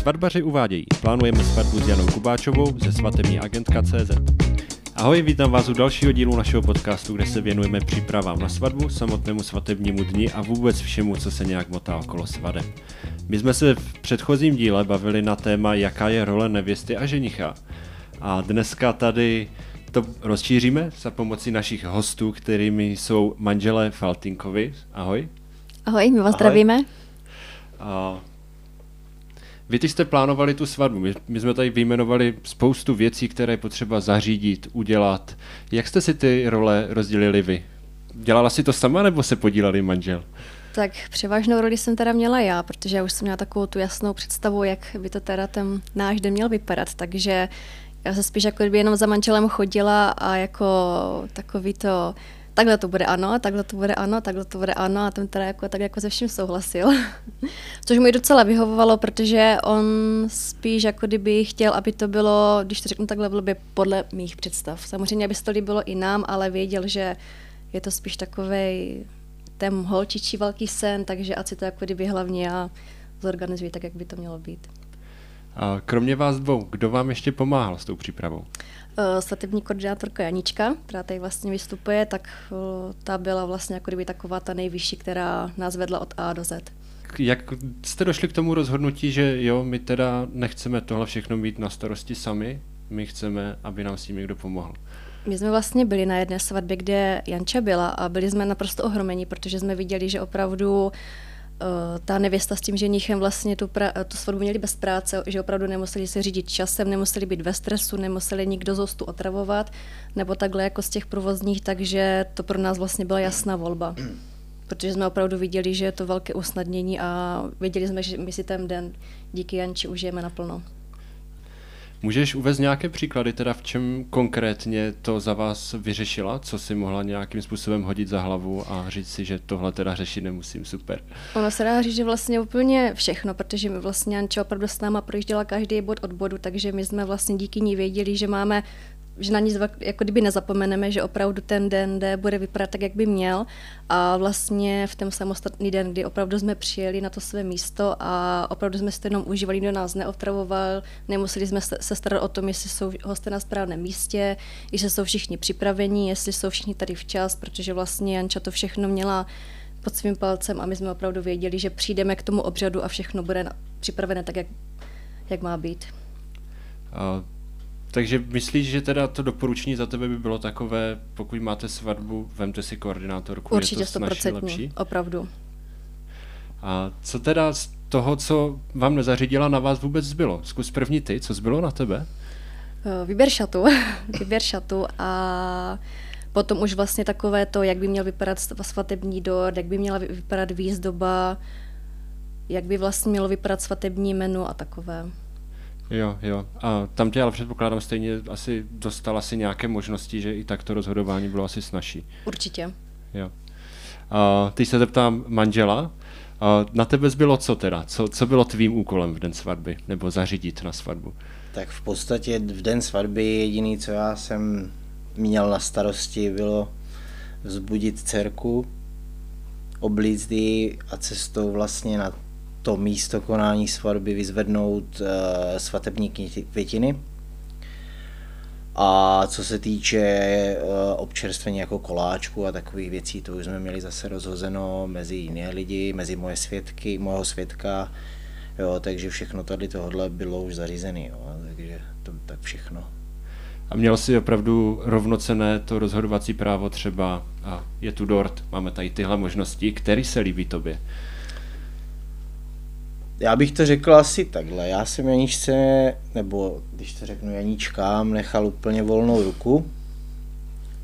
Svatbaři uvádějí. Plánujeme svatbu s Janou Kubáčovou ze svatební agentka CZ. Ahoj, vítám vás u dalšího dílu našeho podcastu, kde se věnujeme přípravám na svatbu, samotnému svatebnímu dni a vůbec všemu, co se nějak motá okolo svadeb. My jsme se v předchozím díle bavili na téma, jaká je role nevěsty a ženicha. A dneska tady to rozšíříme za pomocí našich hostů, kterými jsou manželé Faltinkovi. Ahoj. Ahoj, my vás Ahoj. zdravíme. A vy ty jste plánovali tu svatbu, my, my jsme tady vyjmenovali spoustu věcí, které je potřeba zařídit, udělat. Jak jste si ty role rozdělili vy? Dělala si to sama nebo se podíleli manžel? Tak převážnou roli jsem teda měla já, protože já už jsem měla takovou tu jasnou představu, jak by to teda ten náš den měl vypadat, takže já se spíš jako kdyby jenom za manželem chodila a jako takový to takhle to bude ano, takhle to bude ano, takhle to bude ano a ten teda jako, tak jako se vším souhlasil. Což mu docela vyhovovalo, protože on spíš jako kdyby chtěl, aby to bylo, když to řeknu takhle blbě, podle mých představ. Samozřejmě, aby se to líbilo i nám, ale věděl, že je to spíš takový ten holčičí velký sen, takže ať si to jako kdyby hlavně já zorganizuji tak, jak by to mělo být. Kromě vás dvou, kdo vám ještě pomáhal s tou přípravou? Eh, svatební koordinátorka Janička, která tady vlastně vystupuje, tak eh, ta byla vlastně jako kdyby taková ta nejvyšší, která nás vedla od A do Z. Jak jste došli k tomu rozhodnutí, že jo, my teda nechceme tohle všechno mít na starosti sami, my chceme, aby nám s tím někdo pomohl? My jsme vlastně byli na jedné svatbě, kde Janča byla a byli jsme naprosto ohromeni, protože jsme viděli, že opravdu uh, ta nevěsta s tím ženichem vlastně tu, pra, tu svatbu měli bez práce, že opravdu nemuseli se řídit časem, nemuseli být ve stresu, nemuseli nikdo z hostů otravovat, nebo takhle jako z těch provozních, takže to pro nás vlastně byla jasná volba. Protože jsme opravdu viděli, že je to velké usnadnění a věděli jsme, že my si ten den díky Janči užijeme naplno. Můžeš uvést nějaké příklady, teda v čem konkrétně to za vás vyřešila, co si mohla nějakým způsobem hodit za hlavu a říct si, že tohle teda řešit nemusím, super. Ono se dá říct, že vlastně úplně všechno, protože my vlastně Anča opravdu s náma projížděla každý bod od bodu, takže my jsme vlastně díky ní věděli, že máme že na nic jako kdyby nezapomeneme, že opravdu ten den D bude vypadat tak, jak by měl a vlastně v ten samostatný den, kdy opravdu jsme přijeli na to své místo a opravdu jsme to jenom užívali, kdo nás neotravoval, nemuseli jsme se starat o tom, jestli jsou hosté na správném místě, jestli jsou všichni připraveni, jestli jsou všichni tady včas, protože vlastně Janča to všechno měla pod svým palcem a my jsme opravdu věděli, že přijdeme k tomu obřadu a všechno bude připravené tak, jak, jak má být. Takže myslíš, že teda to doporučení za tebe by bylo takové, pokud máte svatbu, vemte si koordinátorku, Určitě je to snažší, lepší? opravdu. A co teda z toho, co vám nezařídila, na vás vůbec zbylo? Zkus první ty, co zbylo na tebe? Eh, výběr šatu, výběr šatu a potom už vlastně takové to, jak by měl vypadat svatební dort, jak by měla vypadat výzdoba, jak by vlastně mělo vypadat svatební menu a takové. Jo, jo. A tam tě ale předpokládám stejně asi dostal asi nějaké možnosti, že i tak to rozhodování bylo asi snažší. Určitě. Jo. A teď se zeptám manžela, a na tebe zbylo co teda? Co, co bylo tvým úkolem v den svatby? Nebo zařídit na svatbu? Tak v podstatě v den svatby jediný, co já jsem měl na starosti, bylo vzbudit dcerku, oblíct a cestou vlastně na to místo konání svatby vyzvednout uh, svatební květiny. A co se týče uh, občerstvení jako koláčku a takových věcí, to už jsme měli zase rozhozeno mezi jiné lidi, mezi moje svědky, mojeho svědka, jo, takže všechno tady tohle bylo už zařízené, takže to tak všechno. A měl si opravdu rovnocené to rozhodovací právo třeba, a je tu dort, máme tady tyhle možnosti, který se líbí tobě? Já bych to řekl asi takhle. Já jsem Janíčce, nebo když to řeknu Janíčkám, nechal úplně volnou ruku.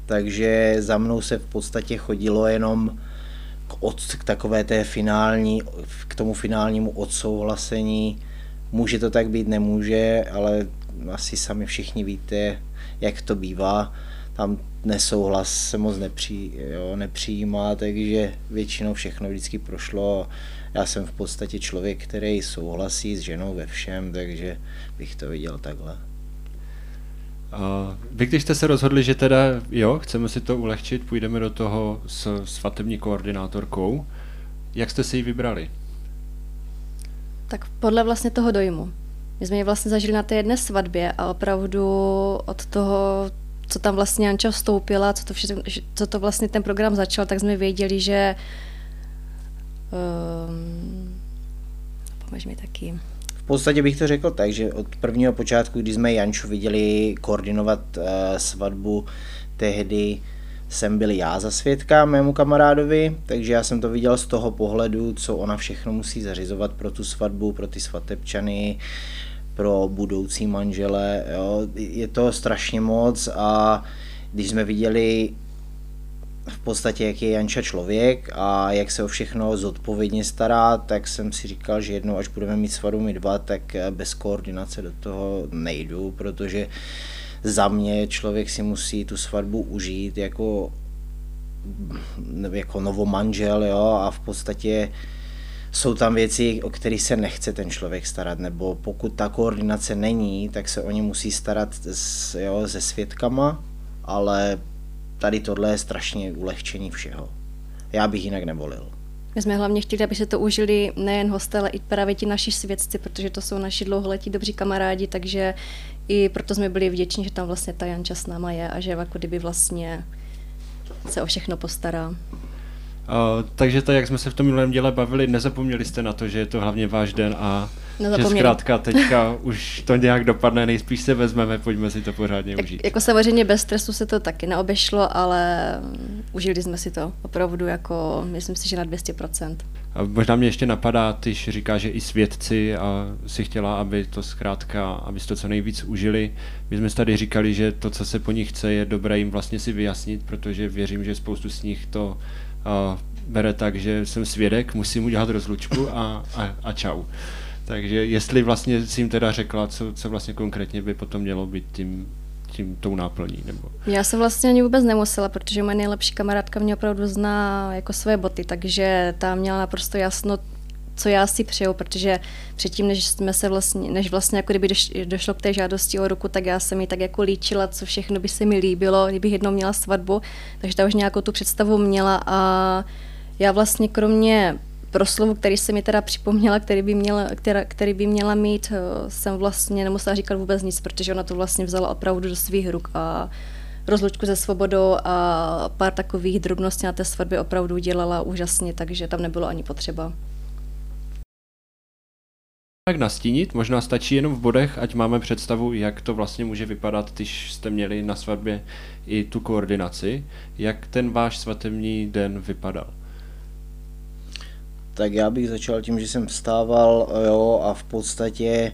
Takže za mnou se v podstatě chodilo jenom k, od, k takové té finální, k tomu finálnímu odsouhlasení. Může to tak být, nemůže, ale asi sami všichni víte, jak to bývá. Tam nesouhlas se moc nepři, jo, nepřijímá, takže většinou všechno vždycky prošlo já jsem v podstatě člověk, který souhlasí s ženou ve všem, takže bych to viděl takhle. A vy, když jste se rozhodli, že teda jo, chceme si to ulehčit, půjdeme do toho s svatební koordinátorkou, jak jste si ji vybrali? Tak podle vlastně toho dojmu. My jsme ji vlastně zažili na té jedné svatbě a opravdu od toho, co tam vlastně Janča vstoupila, co to, všechno, co to vlastně ten program začal, tak jsme věděli, že um, pomož mi taky. V podstatě bych to řekl tak, že od prvního počátku, kdy jsme Janču viděli koordinovat uh, svatbu, tehdy jsem byl já za svědka mému kamarádovi, takže já jsem to viděl z toho pohledu, co ona všechno musí zařizovat pro tu svatbu, pro ty svatebčany, pro budoucí manžele. Jo. Je to strašně moc a když jsme viděli v podstatě, jak je Janča člověk a jak se o všechno zodpovědně stará, tak jsem si říkal, že jednou, až budeme mít svatbu my dva, tak bez koordinace do toho nejdu, protože za mě člověk si musí tu svatbu užít jako, jako novomanžel, jo, a v podstatě jsou tam věci, o které se nechce ten člověk starat, nebo pokud ta koordinace není, tak se o ně musí starat s, jo, se svědkama, ale tady tohle je strašně ulehčení všeho. Já bych jinak nevolil. My jsme hlavně chtěli, aby se to užili nejen hosté, ale i právě ti naši svědci, protože to jsou naši dlouholetí dobří kamarádi, takže i proto jsme byli vděční, že tam vlastně ta Janča s náma je a že jako kdyby vlastně se o všechno postará. Uh, takže tak, jak jsme se v tom minulém díle bavili, nezapomněli jste na to, že je to hlavně váš den a že zkrátka teďka už to nějak dopadne, nejspíš se vezmeme, pojďme si to pořádně užít. Jako samozřejmě bez stresu se to taky neobešlo, ale užili jsme si to opravdu jako, myslím si, že na 200%. A možná mě ještě napadá, ty říká, že i svědci a si chtěla, aby to zkrátka, aby to co nejvíc užili. My jsme tady říkali, že to, co se po nich chce, je dobré jim vlastně si vyjasnit, protože věřím, že spoustu z nich to bere tak, že jsem svědek, musím udělat rozlučku a, a, a čau. Takže jestli vlastně si jim teda řekla, co, co vlastně konkrétně by potom mělo být tím, tím tou náplní? Nebo... Já jsem vlastně ani vůbec nemusela, protože moje nejlepší kamarádka mě opravdu zná jako své boty, takže tam měla naprosto jasno, co já si přeju, protože předtím, než jsme se vlastně, než vlastně jako kdyby došlo k té žádosti o ruku, tak já jsem mi tak jako líčila, co všechno by se mi líbilo, kdybych jednou měla svatbu, takže ta už nějakou tu představu měla a já vlastně kromě proslovu, který se mi teda připomněla, který by měla, která, který by měla mít, eh, jsem vlastně nemusela říkat vůbec nic, protože ona to vlastně vzala opravdu do svých ruk a rozlučku se svobodou a pár takových drobností na té svatbě opravdu dělala úžasně, takže tam nebylo ani potřeba. Jak nastínit, možná stačí jenom v bodech, ať máme představu, jak to vlastně může vypadat, když jste měli na svatbě i tu koordinaci, jak ten váš svatební den vypadal. Tak já bych začal tím, že jsem vstával jo, a v podstatě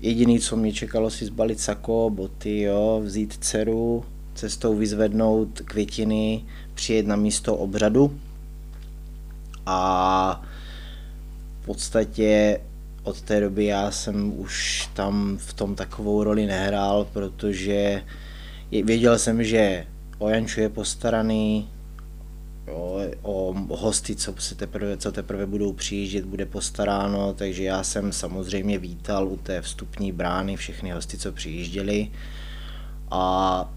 jediný, co mě čekalo, si zbalit sako, boty, jo, vzít dceru, cestou vyzvednout květiny, přijet na místo obřadu a podstatě od té doby já jsem už tam v tom takovou roli nehrál, protože věděl jsem, že o Janču je postaraný, jo, o hosty, co, se teprve, co teprve budou přijíždět, bude postaráno, takže já jsem samozřejmě vítal u té vstupní brány všechny hosty, co přijížděli. A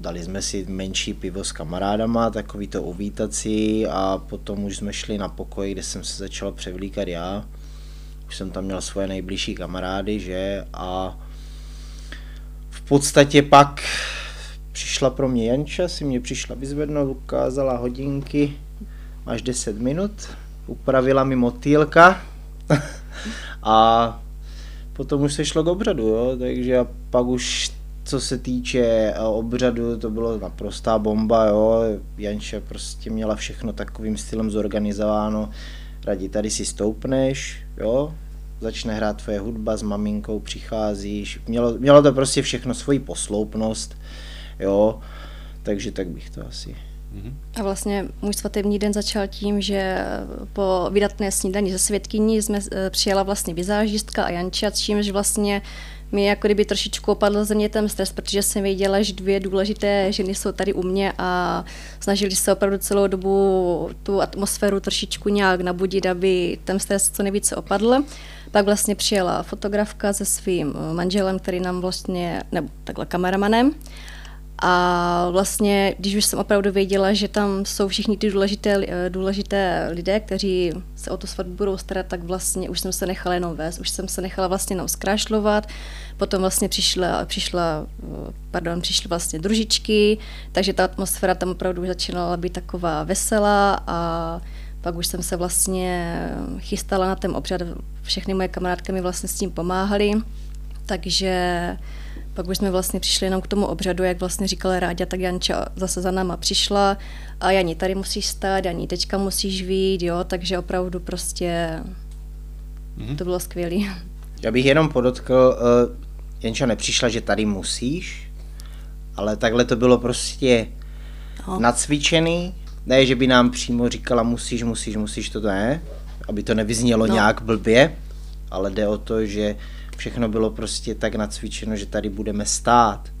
dali jsme si menší pivo s kamarádama, takový to uvítací a potom už jsme šli na pokoj, kde jsem se začal převlíkat já. Už jsem tam měl svoje nejbližší kamarády, že? A v podstatě pak Přišla pro mě Janča, si mě přišla vyzvednout, ukázala hodinky, máš 10 minut, upravila mi motýlka. A potom už se šlo k obřadu, jo, takže pak už co se týče eh, obřadu, to bylo naprostá bomba, jo, Janča prostě měla všechno takovým stylem zorganizováno, radí tady si stoupneš, jo, začne hrát tvoje hudba, s maminkou přicházíš, mělo, mělo to prostě všechno svoji posloupnost, jo, takže tak bych to asi a vlastně můj svatební den začal tím, že po vydatné snídani ze světkyní jsme eh, přijela vlastně vizážistka a Janča, s čímž vlastně mi jako kdyby trošičku opadl ze mě ten stres, protože jsem věděla, že dvě důležité ženy jsou tady u mě a snažili se opravdu celou dobu tu atmosféru trošičku nějak nabudit, aby ten stres co nejvíce opadl. Pak vlastně přijela fotografka se svým manželem, který nám vlastně, nebo takhle kameramanem, A vlastně, když už jsem opravdu věděla, že tam jsou všichni ty důležité, důležité lidé, kteří se o tu svatbu budou starat, tak vlastně už jsem se nechala jenom vést, už jsem se nechala vlastně jenom zkrášlovat, potom vlastně přišla, přišla, pardon, přišly vlastně družičky, takže ta atmosféra tam opravdu začínala být taková veselá a pak už jsem se vlastně chystala na ten obřad, všechny moje kamarádky mi vlastně s tím pomáhaly, takže pak už jsme vlastně přišli jenom k tomu obřadu, jak vlastně říkala Ráďa, tak Janča zase za náma přišla a Jani, tady musíš stát, Jani, teďka musíš vít, jo, takže opravdu prostě mm-hmm. to bylo skvělé. Já bych jenom podotkl, uh, Janča nepřišla, že tady musíš, ale takhle to bylo prostě no. nacvičený, ne, že by nám přímo říkala musíš, musíš, musíš, to ne, aby to nevyznělo no. nějak blbě, ale jde o to, že všechno bylo prostě tak nacvičeno, že tady budeme stát.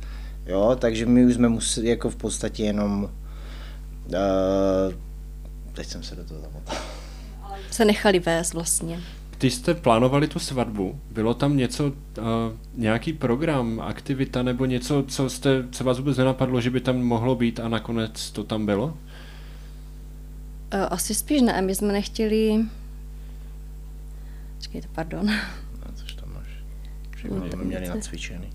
Jo, takže my už jsme museli jako v podstatě jenom uh, teď jsem se do toho zamotal. Se nechali vést vlastně. Když jste plánovali tu svatbu, bylo tam něco, uh, nějaký program, aktivita nebo něco, co, jste, co vás vůbec nenapadlo, že by tam mohlo být a nakonec to tam bylo? Uh, asi spíš ne, my jsme nechtěli... Počkejte, pardon. Všechno jsme měli nacvičený.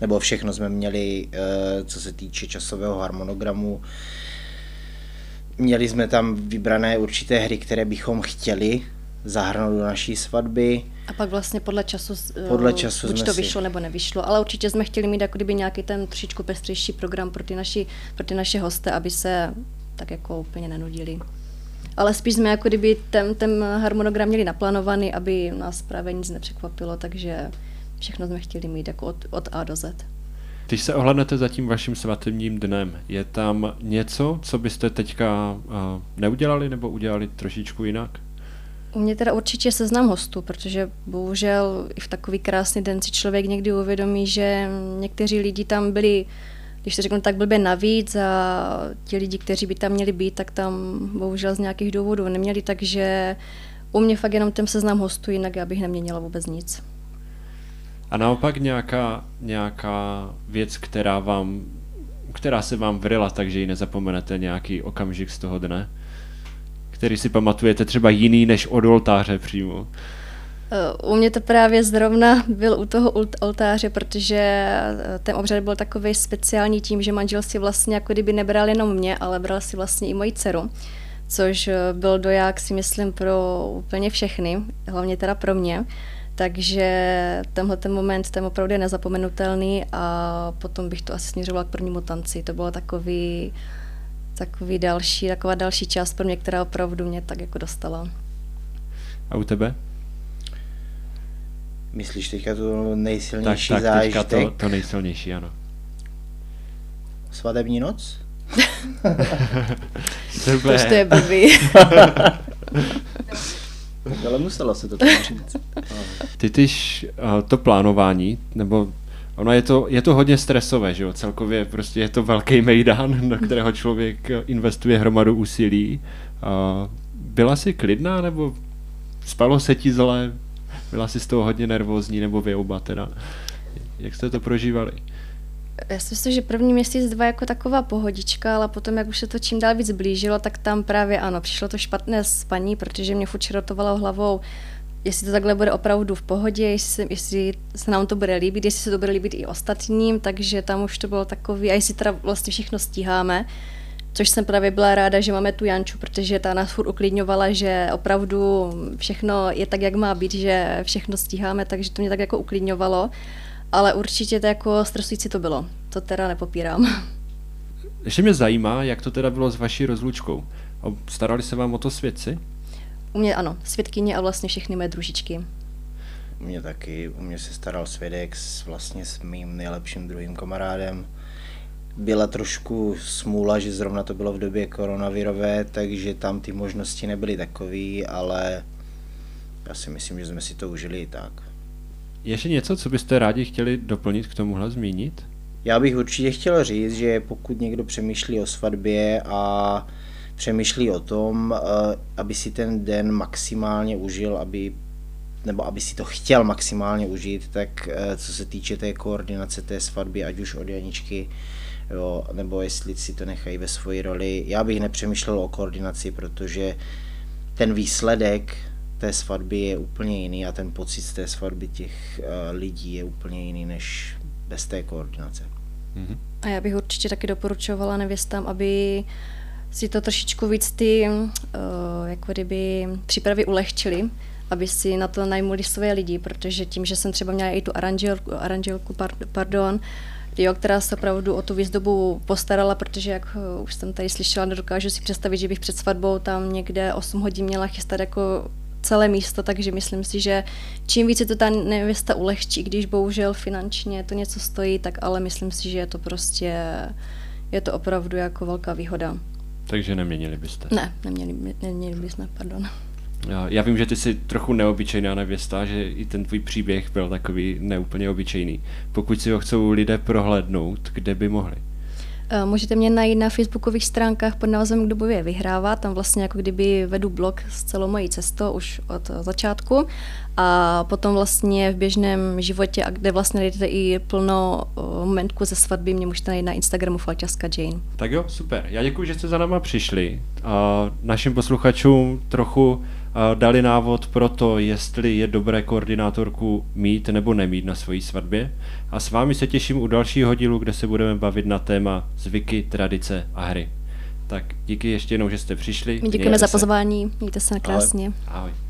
Nebo všechno jsme měli, eh, co se týče časového harmonogramu. Měli jsme tam vybrané určité hry, které bychom chtěli zahrnout do naší svatby. A pak vlastně podle času, eh, podle času buď to vyšlo si... nebo nevyšlo, ale určitě jsme chtěli mít jako kdyby nějaký ten trošičku pestřejší program pro ty, naši, pro ty naše hosty, aby se tak jako úplně nenudili. Ale spíš jsme jako kdyby ten, ten harmonogram měli naplánovaný, aby nás právě nic nepřekvapilo, takže všechno jsme chtěli mít jako od, od A do Z. Když se ohlednete za tím vaším svatebním dnem, je tam něco, co byste teďka uh, neudělali nebo udělali trošičku jinak? U mě teda určitě seznam hostů, protože bohužel i v takový krásný den si člověk někdy uvědomí, že někteří lidi tam byli, když se řeknu tak blbě navíc a ti lidi, kteří by tam měli být, tak tam bohužel z nějakých důvodů neměli, takže u mě fakt jenom ten seznam hostů, jinak já bych neměnila vůbec nic. A naopak nějaká, nějaká věc, která vám, která se vám vryla, takže ji nezapomenete nějaký okamžik z toho dne, který si pamatujete třeba jiný než od oltáře přímo. Eh, u mě to právě zrovna byl u toho oltáře, protože eh, ten obřad byl takový speciální tím, že manžel si vlastně jako kdyby nebral jenom mě, ale bral si vlastně i moji dceru, což eh, byl doják si myslím pro úplně všechny, hlavně teda pro mě. Takže tenhle ten moment ten opravdu je nezapomenutelný a potom bych to asi směřovala k prvnímu tanci. To bylo takový, takový další, taková další část pro mě, která opravdu mě tak jako dostala. A u tebe? Myslíš teďka tu nejsilnější tak, tak, zážitek? to, to nejsilnější, ano. Svatební noc? to je blbý. Ale muselo se to tam říct. Ty tyž uh, to plánování, nebo ono je to, je to hodně stresové, že jo? Celkově prostě je to velký mejdán, do kterého člověk investuje hromadu úsilí. Uh, byla jsi klidná, nebo spalo se ti zle? Byla jsi z toho hodně nervózní, nebo vy oba teda? Jak jste to prožívali? Já si myslím, že první měsíc, dva jako taková pohodička, ale potom, jak už se to čím dál víc blížilo, tak tam právě ano, přišlo to špatné spaní, protože mě furt rotovalo hlavou, jestli to takhle bude opravdu v pohodě, jestli, jestli se nám to bude líbit, jestli se to bude líbit i ostatním, takže tam už to bylo takový, a jestli teda vlastně všechno stíháme, což jsem právě byla ráda, že máme tu Janču, protože ta nás furt uklidňovala, že opravdu všechno je tak, jak má být, že všechno stíháme, takže to mě tak jako uklidňovalo ale určitě to jako stresující to bylo. To teda nepopírám. Ještě mě zajímá, jak to teda bylo s vaší rozlučkou. Starali se vám o to svědci? U mě ano, svědkyně a vlastně všechny mé družičky. U mě taky, u mě se staral svědek s, vlastně s mým nejlepším druhým kamarádem. Byla trošku smůla, že zrovna to bylo v době koronavirové, takže tam ty možnosti nebyly takové, ale já si myslím, že jsme si to užili i tak. Ještě něco, co byste rádi chtěli doplnit k tomuhle zmínit? Já bych určitě chtěl říct, že pokud někdo přemýšlí o svatbě a přemýšlí o tom, eh, aby si ten den maximálně užil, aby nebo aby si to chtěl maximálně užít, tak eh, co se týče té koordinace té svatby, ať už od Janičky jo, nebo jestli si to nechají ve svoji roli. Já bych nepřemýšlel o koordinaci, protože ten výsledek té svatby je úplně jiný a ten pocit z té svatby těch uh, lidí je úplně jiný než bez té koordinace. Mm-hmm. A já bych určitě taky doporučovala nevěstám, aby si to trošičku víc ty uh, jako kdyby přípravy ulehčili, aby si na to najmuli své lidi, protože tím, že jsem třeba měla i tu aranželku, aranželku pardon, jo, která se opravdu o tu výzdobu postarala, protože jak eh, už jsem tady slyšela, nedokážu si představit, že bych před svatbou tam někde 8 hodin měla chystat jako celé místo, takže myslím si, že čím více to ta nevěsta ulehčí, když bohužel finančně to něco stojí, tak ale myslím si, že je to prostě, je to opravdu jako velká výhoda. Takže neměnili byste? Ne, neměli, neměli bychom, pardon. Já vím, že ty jsi trochu neobyčejná nevěsta, že i ten tvůj příběh byl takový neúplně obyčejný. Pokud si ho chcou lidé prohlédnout, kde by mohli? Eh, můžete mě najít na facebookových stránkách pod názvem Kdo bude vyhrává. Tam vlastně jako kdyby vedu blog s celou mojí cestou už od začátku. A potom vlastně v běžném životě, a kde vlastně najdete i plno eh, momentku ze svatby, mě můžete najít na Instagramu Falťaska Jane. Tak jo, super. Já děkuji, že jste za náma přišli. A našim posluchačům trochu dali návod pro to, jestli je dobré koordinátorku mít nebo nemít na své svatbě. A s vámi se těším u dalšího dílu, kde se budeme bavit na téma zvyky, tradice a hry. Tak díky ještě jednou, že jste přišli. Děkujeme za pozvání, mějte se krásně. Ahoj. Ahoj.